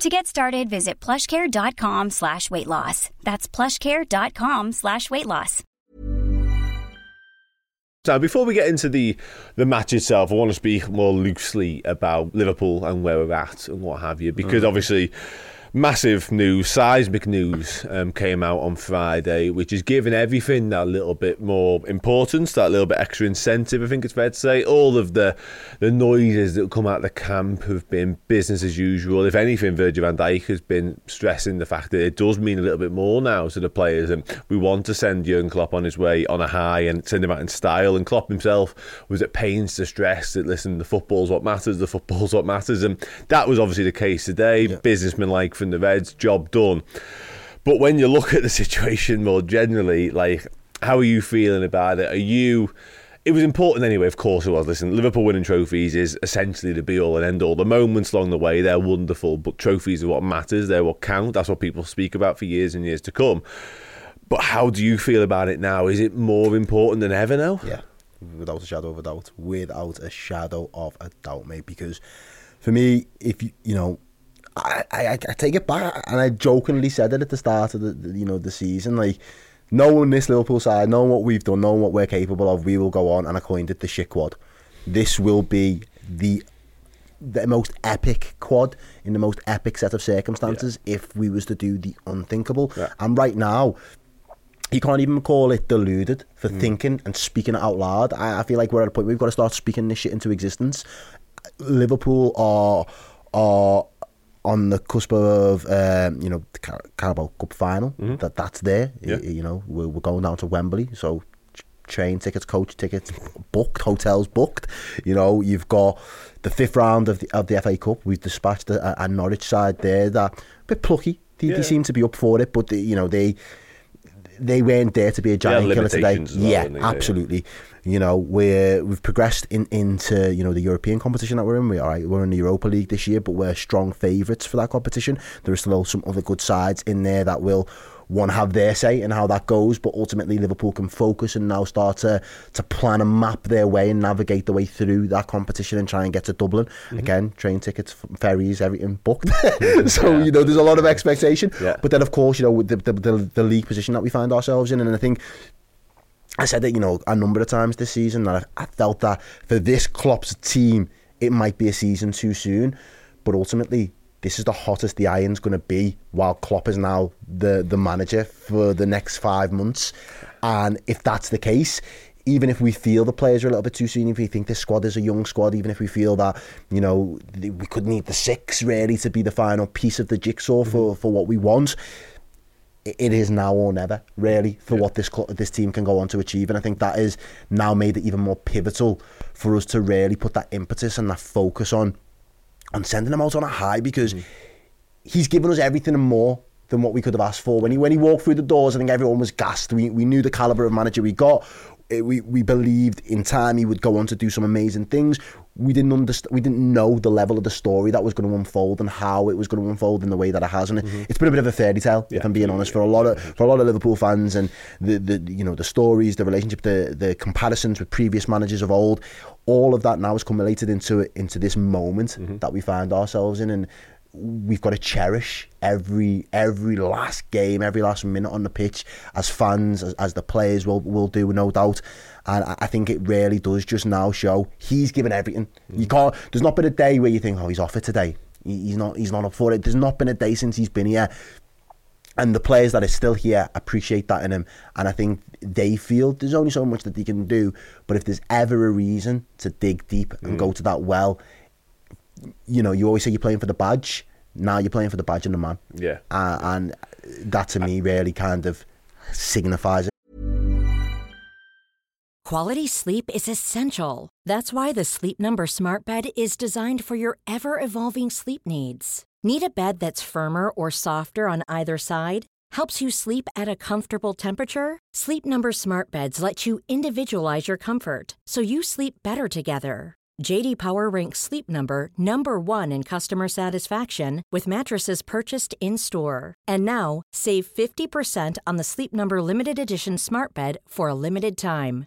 To get started, visit plushcare.com slash weight loss. That's plushcare.com slash weight loss. So before we get into the the match itself, I want to speak more loosely about Liverpool and where we're at and what have you, because Mm. obviously massive news, seismic news um, came out on Friday, which is giving everything that little bit more importance, that little bit extra incentive. I think it's fair to say all of the the noises that come out of the camp have been business as usual. If anything, Virgil van Dijk has been stressing the fact that it does mean a little bit more now to the players, and we want to send Jurgen Klopp on his way on a high and send him out in style. And Klopp himself was at pains to stress that listen, the football's what matters, the football's what matters, and that was obviously the case today. Businessman like from the Reds, job done. But when you look at the situation more generally, like, how are you feeling about it? Are you. It was important anyway, of course it was. Listen, Liverpool winning trophies is essentially the be all and end all. The moments along the way, they're wonderful, but trophies are what matters. They're what count. That's what people speak about for years and years to come. But how do you feel about it now? Is it more important than ever now? Yeah, without a shadow of a doubt. Without a shadow of a doubt, mate. Because for me, if you you know, I, I, I take it back, and I jokingly said it at the start of the, the you know the season, like knowing this Liverpool side, knowing what we've done, knowing what we're capable of, we will go on, and I coined it the shit quad. This will be the the most epic quad in the most epic set of circumstances if we was to do the unthinkable. And right now, you can't even call it deluded for mm. thinking and speaking it out loud. I, I feel like we're at a point where we've got to start speaking this shit into existence. Liverpool are are on the cusp of um, you know the Car- Carabao Cup final. That that's there. Yeah. You know we're, we're going down to Wembley, so train tickets, coach tickets booked, hotels booked. You know you've got the fifth round of the of the FA Cup. We've dispatched a, a Norwich side there that a bit plucky. They, Yeah. they seem to be up for it, but they, you know they they weren't there to be a giant killer today. well, yeah, they? Yeah, absolutely. You know, we're we've progressed in, into you know the European competition that we're in. We all right, we're in the Europa League this year, but we're strong favourites for that competition. There are still some other good sides in there that will one have their say in how that goes, but ultimately Liverpool can focus and now start to to plan and map their way and navigate the way through that competition and try and get to Dublin Mm-hmm. again. Train tickets, ferries, everything booked. so you know, there's a lot of expectation. Yeah. But then, of course, you know, with the, the the the league position that we find ourselves in, and I think I said it, you know, a number of times this season that I, I felt that for this Klopp's team, it might be a season too soon, but ultimately. This is the hottest the iron's going to be while Klopp is now the, the manager for the next five months. And if that's the case, even if we feel the players are a little bit too soon, if we think this squad is a young squad, even if we feel that, you know, we could need the six really to be the final piece of the jigsaw for, mm-hmm. for what we want, it is now or never, really, for what this this team can go on to achieve. And I think that is now made it even more pivotal for us to really put that impetus and that focus on on sending them out on a high because mm. he's given us everything and more than what we could have asked for. When he when he walked through the doors, I think everyone was gassed. We we knew the caliber of manager we got. We we believed in time he would go on to do some amazing things. We didn't understand. We didn't know the level of the story that was going to unfold and how it was going to unfold in the way that it has. And it, mm-hmm. it's been a bit of a fairy tale, if I'm being honest, for a lot of for a lot of Liverpool fans and the the you know the stories, the relationship, the the comparisons with previous managers of old. All of that now has culminated into into this moment mm-hmm. that we find ourselves in, and we've got to cherish every every last game, every last minute on the pitch as fans, as, as the players will will do, no doubt. And I I think it really does just now show he's given everything. You can't. There's not been a day where you think, oh, he's off it today. He- He's not. He's not up for it. There's not been a day since he's been here and the players that are still here appreciate that in him. And I think they feel there's only so much that they can do. But if there's ever a reason to dig deep and Mm. go to that well, you know, you always say you're playing for the badge. Now you're playing for the badge and the man. Yeah. Uh, and that to me really kind of signifies it. Quality sleep is essential. That's why the Sleep Number Smart Bed is designed for your ever evolving sleep needs. Need a bed that's firmer or softer on either side? Helps you sleep at a comfortable temperature? Sleep Number Smart Beds let you individualize your comfort so you sleep better together. JD Power ranks Sleep Number number 1 in customer satisfaction with mattresses purchased in-store. And now, save 50% on the Sleep Number limited edition Smart Bed for a limited time.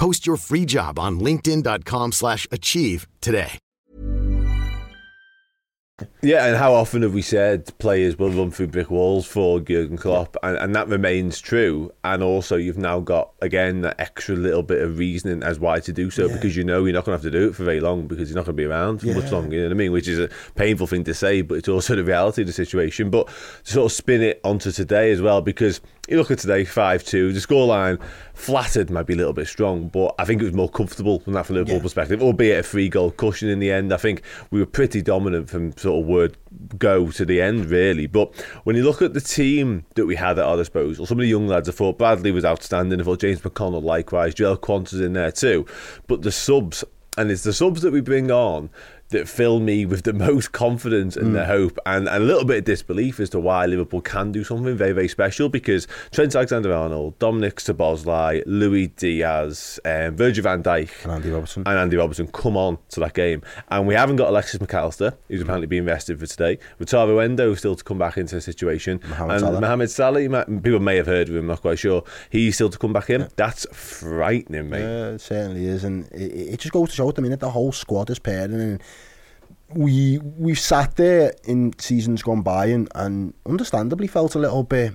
Post your free job on linkedin.com/achieve slash achieve today. Yeah, and how often have we said players will run through brick walls for Jurgen Klopp, and, and that remains true. And also, you've now got again that extra little bit of reasoning as why to do so because you know you're not going to have to do it for very long because you're not going to be around for much longer. You know what I mean? Which is a painful thing to say, but it's also the reality of the situation. But to sort of spin it onto today as well, because you look at today, five two, the scoreline flattered might be a little bit strong, but I think it was more comfortable from that from Liverpool perspective, albeit a three goal cushion in the end. I think we were pretty dominant from sort of word go to the end, really. But when you look at the team that we had at our disposal, some of the young lads, I thought Bradley was outstanding. I thought James McConnell likewise. Joel Quansah's in there too. But the subs, and it's the subs that we bring on that fill me with the most confidence and the hope and, and a little bit of disbelief as to why Liverpool can do something very, very special because Trent Alexander-Arnold, Dominic Szoboszlai, Luis Diaz, um, Virgil van Dijk And Andy Robertson. and Andy Robertson come on to that game. And we haven't got Alexis Mac Allister, who's apparently being rested for today. Wataru Endo still to come back into the situation. Mohamed and Salah. Mohamed Salah, people may have heard of him, I'm not quite sure. He's still to come back in. That's frightening, mate. Yeah, it certainly is, and it, it just goes to show at the minute the whole squad is pairing, and we we've sat there in seasons gone by and, and understandably felt a little bit.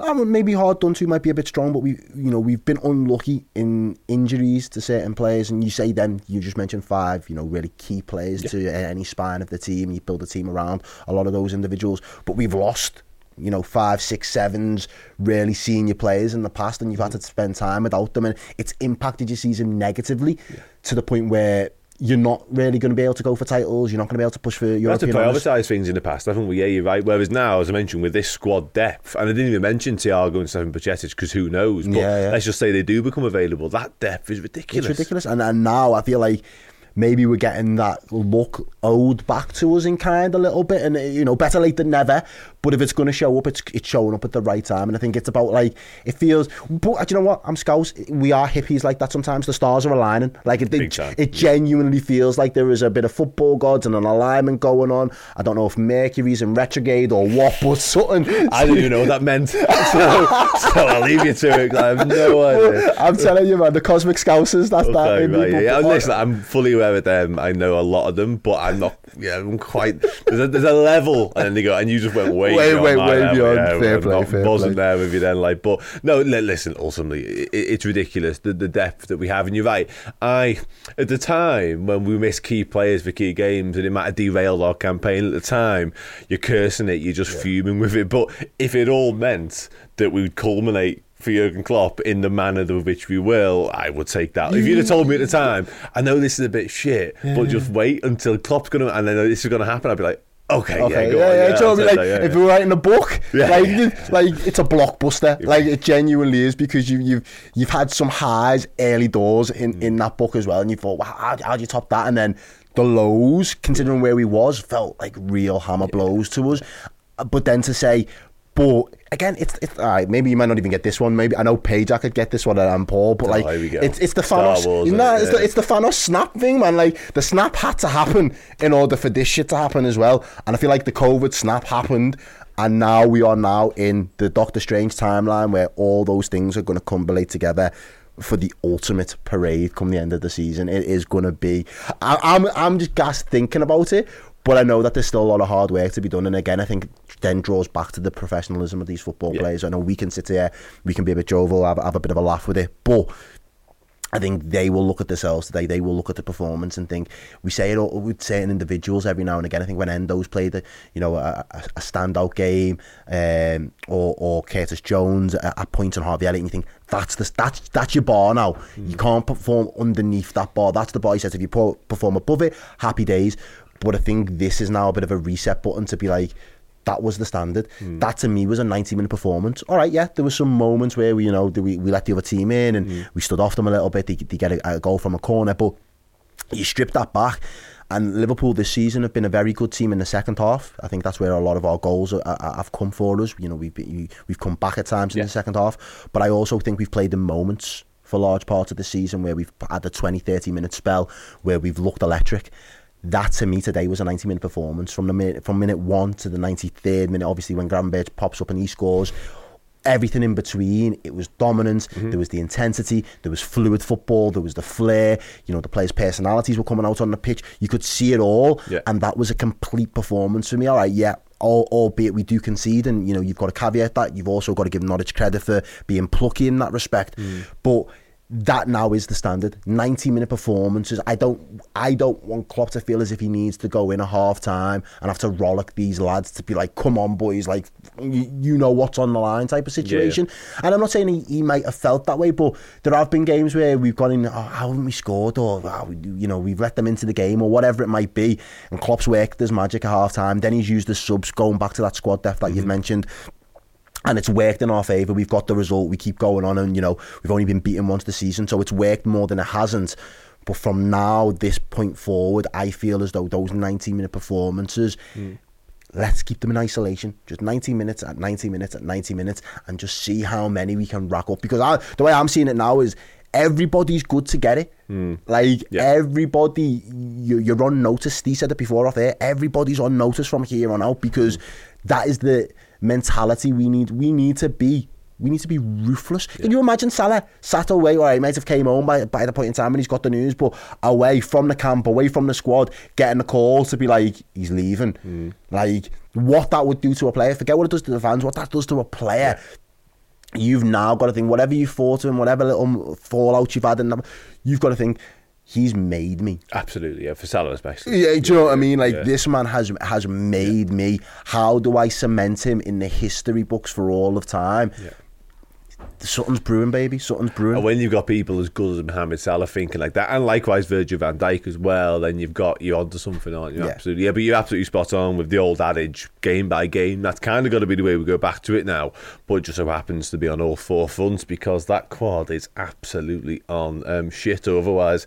I maybe hard done to might be a bit strong, but we you know we've been unlucky in injuries to certain players, and you say them. You just mentioned five, you know, really key players to any spine of the team. You build a team around a lot of those individuals, but we've lost you know, five, six, sevens, really senior players in the past, and you've had mm. to spend time without them, and it's impacted your season negatively to the point where you're not really going to be able to go for titles. You're not going to be able to push for You had to prioritise things in the past, haven't we? Yeah, you're right. Whereas now, as I mentioned, with this squad depth, and I didn't even mention Thiago and Stefan Bajcetic because who knows? But Yeah, yeah. let's just say they do become available. That depth is ridiculous. It's ridiculous, and and now I feel like maybe we're getting that look owed back to us in kind a little bit, and uh, you know, better late than never. But if it's going to show up, it's it's showing up at the right time, and I think it's about like it feels. But uh, do you know what? I'm Scouse. We are hippies like that sometimes. The stars are aligning. Like it, it, it genuinely feels like there is a bit of football gods and an alignment going on. I don't know if Mercury's in retrograde or what, but something. I didn't even know what that meant. so, so I'll leave you to it. I have no idea. I'm telling you, man, the cosmic scousers. That's that. Okay, me, right, yeah, Listen, I'm fully aware of them. I know a lot of them, but I'm not. Yeah, I'm quite. There's a, there's a level, and then they go, and you just went way, Way, way, way level. beyond. Yeah, Fair play, not fair buzzing play. there with you then. Like, but no, listen. Ultimately, it, it's ridiculous the, the depth that we have, and you're right. I at the time when we missed key players for key games, and it might have derailed our campaign at the time. You're cursing it. You're just fuming with it. But if it all meant that we would culminate for Jurgen Klopp in the manner of which we will, I would take that. If you'd have told me at the time, I know this is a bit shit, but just wait until Klopp's going to, and I know this is going to happen, I'd be like, okay, Okay, yeah, go yeah, on, yeah. yeah, you know I'll what I mean? take Like, that, yeah, if we were writing a book, Yeah. like, like it's a blockbuster. Like it genuinely is because you, you've you've had some highs early doors in, mm. in that book as well, and you thought, wow, how, how do you top that? And then the lows, considering where we was, felt like real hammer blows to us. But then to say, but again, it's it's all right. Maybe you might not even get this one. Maybe I know Paige, I could get this one and Paul, but Oh, like here we go. it's it's the Thanos. Wars, no, isn't it? it's the Yeah. it's the Thanos snap thing, man. Like the snap had to happen in order for this shit to happen as well. And I feel like the COVID snap happened, and now we are now in the Doctor Strange timeline where all those things are going to combine together for the ultimate parade come the end of the season. It is going to be. I, I'm I'm just gassed thinking about it. But I know that there's still a lot of hard work to be done, and again, I think then draws back to the professionalism of these football Yeah. players. I know we can sit here, we can be a bit jovial, have, have a bit of a laugh with it, but I think they will look at themselves today. They will look at the performance and think we say it all with certain individuals every now and again. I think when Endo's played, a, you know, a, a standout game, um, or or Curtis Jones at, at points on Harvey Elliott, and you think that's the that's that's your bar now. You can't perform underneath that bar. That's the bar. He says if you perform above it, happy days. But I think this is now a bit of a reset button to be like. That was the standard. Hmm. That to me was a 90 minute performance. All right, yeah, there were some moments where we, you know, we, we let the other team in and hmm. we stood off them a little bit. They, they get a, a goal from a corner, but you strip that back. And Liverpool this season have been a very good team in the second half. I think that's where a lot of our goals are, are, have come for us. You know, we've been, we've come back at times in the second half, but I also think we've played in moments for large parts of the season where we've had a 20, 30 minute spell where we've looked electric. That to me today was a 90 minute performance from the minute, from minute one to the 93rd minute. Obviously, when Gravenberch pops up and he scores, everything in between. It was dominance. Mm-hmm. There was the intensity. There was fluid football. There was the flair. You know, the players' personalities were coming out on the pitch. You could see it all, Yeah. and that was a complete performance for me. All right, yeah. All, albeit we do concede, and you know you've got to caveat that. You've also got to give Norwich credit for being plucky in that respect. Mm. But that now is the standard. Ninety minute performances. I don't I don't want Klopp to feel as if he needs to go in a half time and have to rollick these lads to be like, come on boys, like you, you know what's on the line type of situation. And I'm not saying he, he might have felt that way, but there have been games where we've gone in, oh, how haven't we scored? Or oh, you know, we've let them into the game or whatever it might be. And Klopp's worked his magic at half time. Then he's used the subs going back to that squad depth that you've mm-hmm. mentioned and it's worked in our favour. We've got the result. We keep going on, and you know we've only been beaten once this season, so it's worked more than it hasn't. But from now, this point forward, I feel as though those 90 minute performances, hmm. let's keep them in isolation. Just 90 minutes at 90 minutes at 90 minutes, and just see how many we can rack up. Because I, the way I'm seeing it now is everybody's good to get it. Hmm. Like Yeah. everybody, you, you're on notice. Steve said it before off air. Everybody's on notice from here on out because hmm. that is the mentality we need. We need to be. We need to be ruthless. Can you imagine Salah sat away? Right, he might have came home by, by the point in time when he's got the news, but away from the camp, away from the squad, getting the call to be like he's leaving. Mm. Like what that would do to a player. Forget what it does to the fans. What that does to a player you've now got to think whatever you thought to him, whatever little fallout you've had, and you've got to think he's made me. Absolutely, yeah. For Salah especially. Yeah, do you know what I mean? Like yeah. this man has has made me. How do I cement him in the history books for all of time? Something's brewing, baby. Something's brewing. And when you've got people as good as Mohamed Salah thinking like that, and likewise Virgil van Dijk as well, then you've got you onto something, aren't you? Yeah. Absolutely, yeah. But you're absolutely spot on with the old adage, game by game. That's kind of got to be the way we go back to it now. But it just so happens to be on all four fronts because that quad is absolutely on um, shit. Otherwise,